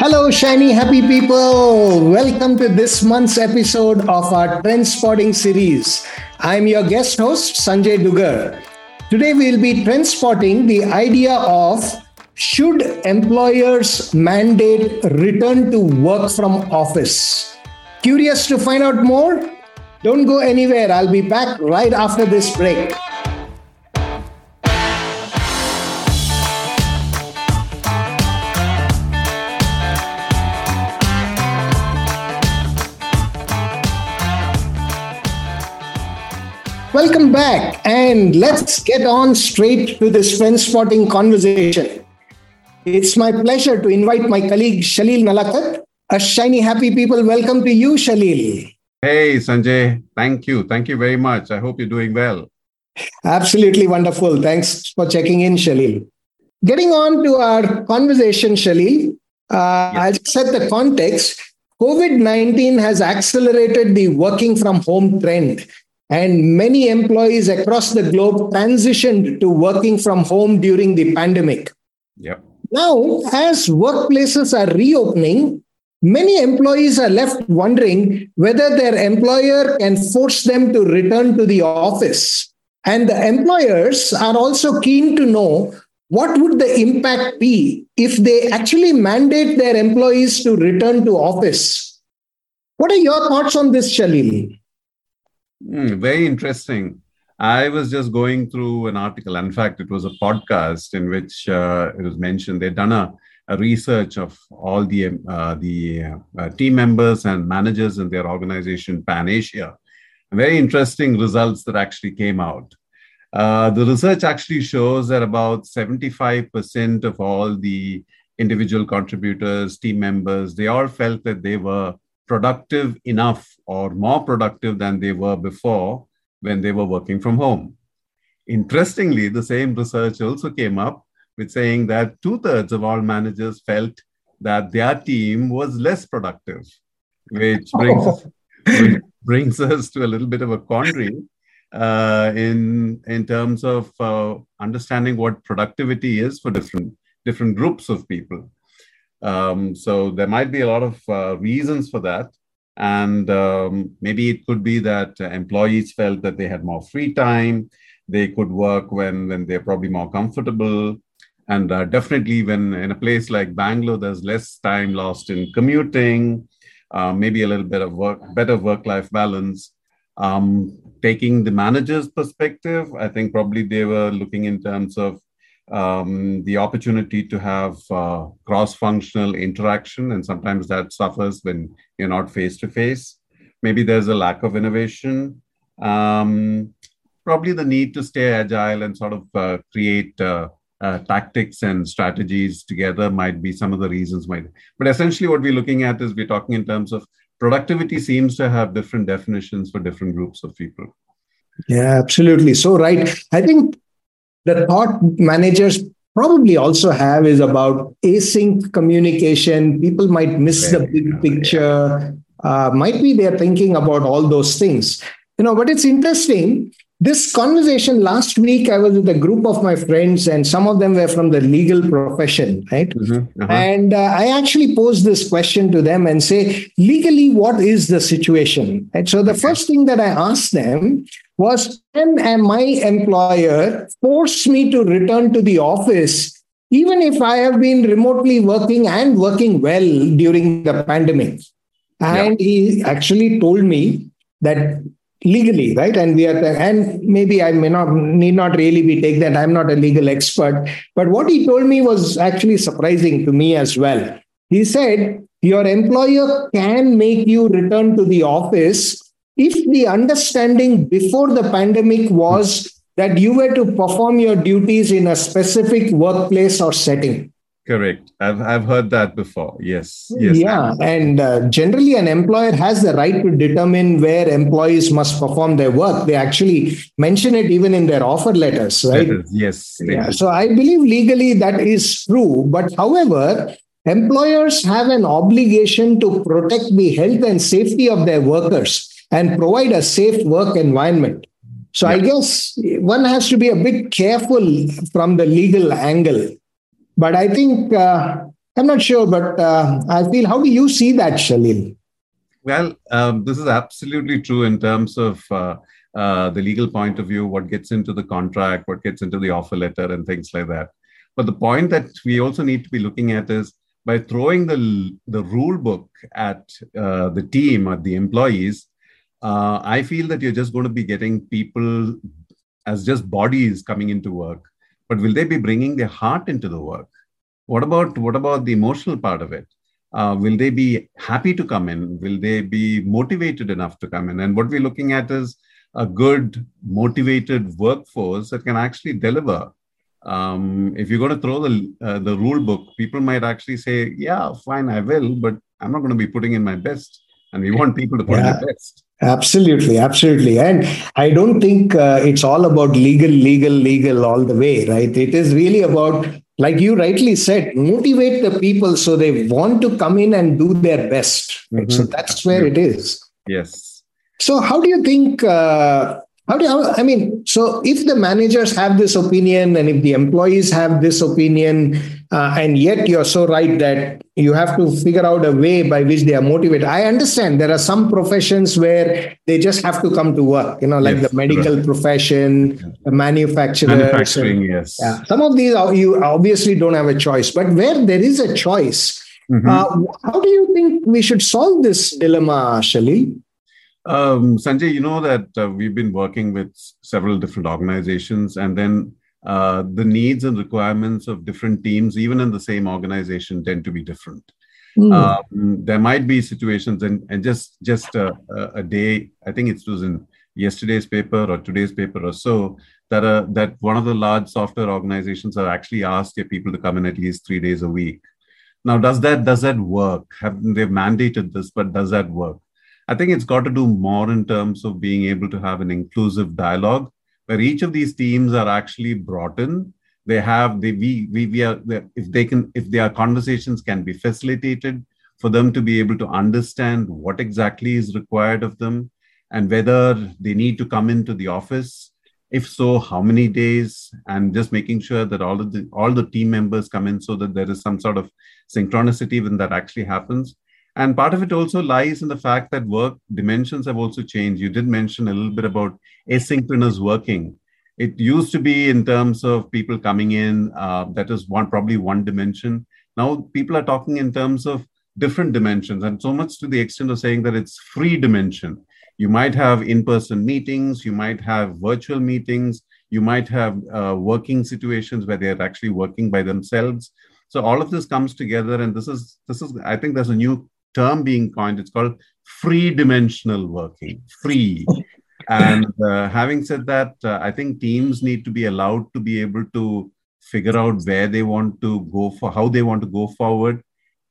Hello, shiny happy people. Welcome to this month's episode of our trend spotting series. I'm your guest host, Sanjay Dugar. Today, we'll be trend spotting the idea of should employers mandate return to work from office? Curious to find out more? Don't go anywhere. I'll be back right after this break. Welcome back, and let's get on straight to this trend spotting conversation. It's my pleasure to invite my colleague Shalil Nalakat. A shiny happy people, welcome to you, Shalil. Hey, Sanjay. Thank you. Thank you very much. I hope you're doing well. Absolutely wonderful. Thanks for checking in, Shalil. Getting on to our conversation, Shalil, uh, yes. I'll set the context. COVID 19 has accelerated the working from home trend and many employees across the globe transitioned to working from home during the pandemic. Yep. Now, as workplaces are reopening, many employees are left wondering whether their employer can force them to return to the office. And the employers are also keen to know what would the impact be if they actually mandate their employees to return to office. What are your thoughts on this, Shalil? Mm, very interesting. I was just going through an article. In fact, it was a podcast in which uh, it was mentioned they'd done a, a research of all the uh, the uh, team members and managers in their organization Pan Asia. Very interesting results that actually came out. Uh, the research actually shows that about 75% of all the individual contributors, team members, they all felt that they were productive enough or more productive than they were before when they were working from home. Interestingly, the same research also came up with saying that two thirds of all managers felt that their team was less productive, which brings, oh. which brings us to a little bit of a quandary uh, in, in terms of uh, understanding what productivity is for different, different groups of people. Um, so there might be a lot of uh, reasons for that. And um, maybe it could be that employees felt that they had more free time. They could work when, when they're probably more comfortable. And uh, definitely, when in a place like Bangalore, there's less time lost in commuting, uh, maybe a little bit of work, better work life balance. Um, taking the manager's perspective, I think probably they were looking in terms of um, the opportunity to have uh, cross functional interaction, and sometimes that suffers when you're not face to face. Maybe there's a lack of innovation. Um, probably the need to stay agile and sort of uh, create uh, uh, tactics and strategies together might be some of the reasons why. But essentially, what we're looking at is we're talking in terms of productivity seems to have different definitions for different groups of people. Yeah, absolutely. So, right. I think the thought managers probably also have is about async communication. People might miss the big picture. Uh, might be they're thinking about all those things. You know, but it's interesting. This conversation last week, I was with a group of my friends, and some of them were from the legal profession, right? Mm-hmm. Uh-huh. And uh, I actually posed this question to them and say, legally, what is the situation? And so the first thing that I asked them was can my employer force me to return to the office even if I have been remotely working and working well during the pandemic. And yeah. he actually told me that legally, right? And we are, and maybe I may not need not really be take that. I'm not a legal expert, but what he told me was actually surprising to me as well. He said, Your employer can make you return to the office if the understanding before the pandemic was that you were to perform your duties in a specific workplace or setting. Correct. I've, I've heard that before. Yes. Yes. Yeah. And uh, generally, an employer has the right to determine where employees must perform their work. They actually mention it even in their offer letters, right? yes. Yeah. So I believe legally that is true. But however, employers have an obligation to protect the health and safety of their workers and provide a safe work environment. So yeah. I guess one has to be a bit careful from the legal angle. but I think uh, I'm not sure, but uh, I feel. How do you see that, Shalil? Well, um, this is absolutely true in terms of uh, uh, the legal point of view, what gets into the contract, what gets into the offer letter, and things like that. But the point that we also need to be looking at is by throwing the, the rule book at uh, the team, at the employees, uh, I feel that you're just going to be getting people as just bodies coming into work. But will they be bringing their heart into the work? What about what about the emotional part of it? Uh, will they be happy to come in? Will they be motivated enough to come in? And what we're looking at is a good, motivated workforce that can actually deliver um, if you're going to throw the uh, the rule book, people might actually say, "Yeah, fine, I will," but I'm not going to be putting in my best. And we want people to put yeah, in their best. Absolutely, absolutely. And I don't think uh, it's all about legal, legal, legal all the way, right? It is really about, like you rightly said, motivate the people so they want to come in and do their best. Right? Mm-hmm. So that's where it is. Yes. So, how do you think uh, how do you, I mean, so if the managers have this opinion and if the employees have this opinion, uh, and yet you're so right that you have to figure out a way by which they are motivated. I understand there are some professions where they just have to come to work, you know, like yes, the medical right. profession, the manufacturers. Manufacturing, and, yes. Yeah. Some of these you obviously don't have a choice, but where there is a choice, mm-hmm. uh, how do you think we should solve this dilemma, Shalil? Um, Sanjay, you know that uh, we've been working with several different organizations, and then uh, the needs and requirements of different teams, even in the same organization, tend to be different. Mm. Um, there might be situations, and, and just just a, a, day, I think it was in yesterday's paper or today's paper or so, that uh, that one of the large software organizations have actually asked their people to come in at least three days a week. Now, does that does that work? Have they've mandated this, but does that work? I think it's got to do more in terms of being able to have an inclusive dialogue where each of these teams are actually brought in. They have they we we, we are if they can if their conversations can be facilitated for them to be able to understand what exactly is required of them and whether they need to come into the office. If so how many days? And just making sure that all of the all the team members come in so that there is some sort of synchronicity when that actually happens and part of it also lies in the fact that work dimensions have also changed. You did mention a little bit about asynchronous working. It used to be in terms of people coming in, uh, that is one probably one dimension. Now people are talking in terms of different dimensions, and so much to the extent of saying that it's free dimension. You might have in-person meetings, you might have virtual meetings, you might have uh, working situations where they're actually working by themselves. So all of this comes together, and this is this is I think there's a new term being coined. It's called free dimensional working, free. and uh, having said that, uh, I think teams need to be allowed to be able to figure out where they want to go for, how they want to go forward,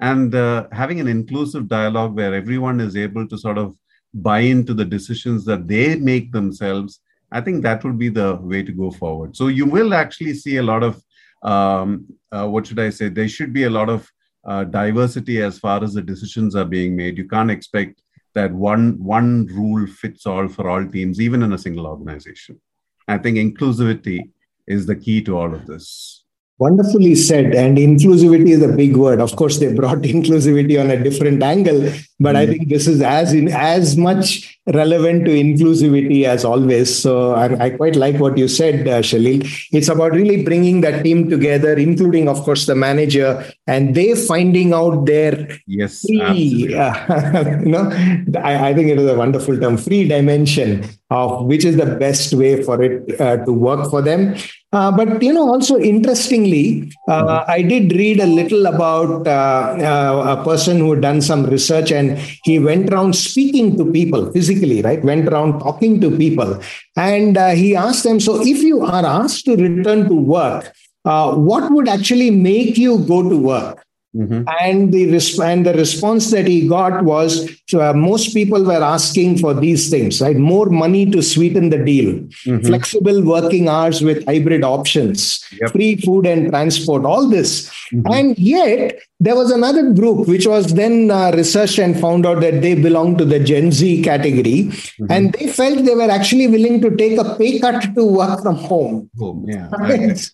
and uh, having an inclusive dialogue where everyone is able to sort of buy into the decisions that they make themselves. I think that would be the way to go forward. So you will actually see a lot of um, uh, what should I say? There should be a lot of uh, diversity as far as the decisions are being made. You can't expect that one one rule fits all for all teams, even in a single organization. I think inclusivity is the key to all of this. Wonderfully said. And inclusivity is a big word. Of course, they brought inclusivity on a different angle, but I mm. think this is as in as much relevant to inclusivity as always. So I, I quite like what you said, uh, Shalil. It's about really bringing that team together, including, of course, the manager, and they finding out their yes, free. Uh, you know, I, I, think it is a wonderful term, free dimension of which is the best way for it uh, to work for them uh, but you know, also interestingly, uh, I did read a little about uh, uh, a person who had done some research, and he went around speaking to people physically, right? Went around talking to people, and uh, he asked them, "So, if you are asked to return to work, what would actually make you go to work?" Mm-hmm. And the resp- and the response that he got was uh, most people were asking for these things, right? More money to sweeten the deal, mm-hmm. flexible working hours with hybrid options, yep. free food and transport, all this. Mm-hmm. And yet there was another group which was then uh, researched and found out that they belong to the Gen Z category, mm-hmm. and they felt they were actually willing to take a pay cut to work from home. home yeah. Right?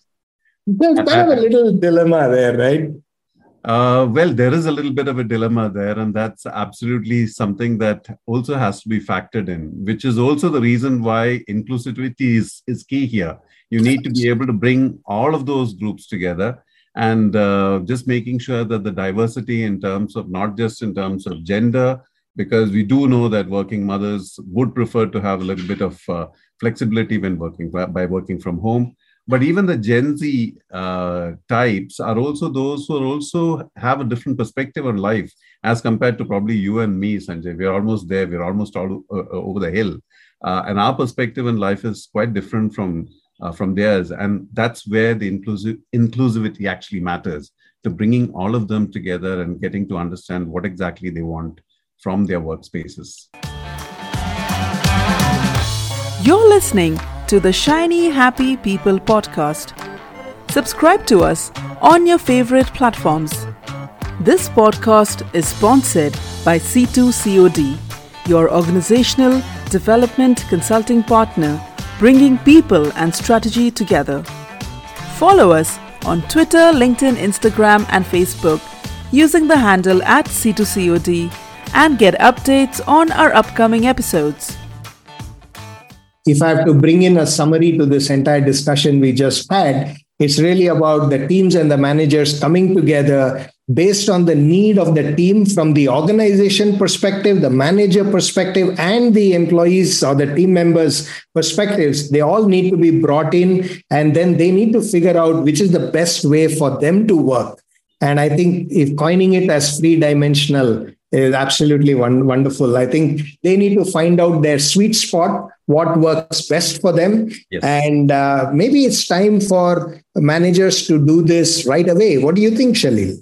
There's kind of a little dilemma there, right? Uh, well, there is a little bit of a dilemma there, and that's absolutely something that also has to be factored in, which is also the reason why inclusivity is, is key here. You need to be able to bring all of those groups together and uh, just making sure that the diversity in terms of not just in terms of gender, because we do know that working mothers would prefer to have a little bit of uh, flexibility when working by working from home but even the gen z uh, types are also those who also have a different perspective on life as compared to probably you and me sanjay. We're almost there. We're almost all uh, uh, over the hill. Uh, and our perspective in life is quite different from uh, from theirs. And that's where the inclusive inclusivity actually matters to bringing all of them together and getting to understand what exactly they want from their workspaces. You're listening to the Shiny Happy People podcast. Subscribe to us on your favorite platforms. This podcast is sponsored by C2COD, your organizational development consulting partner, bringing people and strategy together. Follow us on Twitter, LinkedIn, Instagram, and Facebook using the handle at C2COD and get updates on our upcoming episodes if I have to bring in a summary to this entire discussion we just had, it's really about the teams and the managers coming together based on the need of the team from the organization perspective, the manager perspective, and the employees or the team members' perspectives. They all need to be brought in, and then they need to figure out which is the best way for them to work. And I think if coining it as three dimensional is absolutely one, wonderful. I think they need to find out their sweet spot, what works best for them. Yes. And uh, maybe it's time for managers to do this right away. What do you think, Shalil?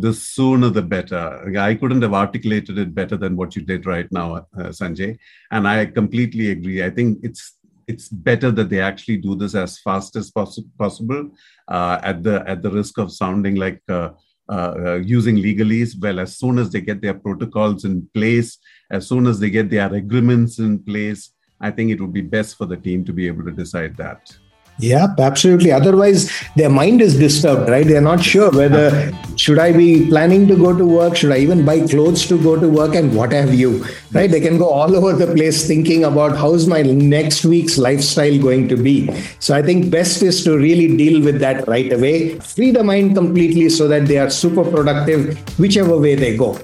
The sooner the better. I couldn't have articulated it better than what you did right now, uh, Sanjay. And I completely agree. I think it's it's better that they actually do this as fast as poss- possible uh, at the at the risk of sounding like uh, Uh, uh, using legalese. Well, as soon as they get their protocols in place, as soon as they get their agreements in place, I think it would be best for the team to be able to decide that. Yeah, absolutely. Otherwise, their mind is disturbed, right? They're not sure whether should I be planning to go to work, should I even buy clothes to go to work, and what have you, right? They can go all over the place thinking about how's my next week's lifestyle going to be. So I think best is to really deal with that right away, free the mind completely so that they are super productive whichever way they go.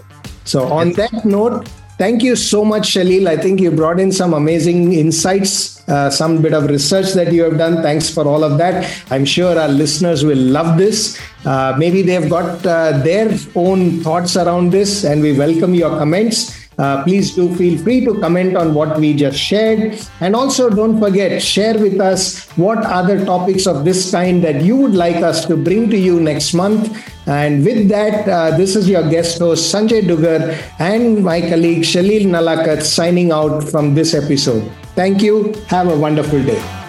So on that note, Thank you so much, Shalil. I think you brought in some amazing insights, uh, some bit of research that you have done. Thanks for all of that. I'm sure our listeners will love this. Uh, maybe they've got uh, their own thoughts around this, and we welcome your comments. Uh, please do feel free to comment on what we just shared. And also, don't forget, share with us what other topics of this kind that you would like us to bring to you next month. And with that, uh, this is your guest host, Sanjay Dugar, and my colleague, Shalil Nalakat, signing out from this episode. Thank you. Have a wonderful day.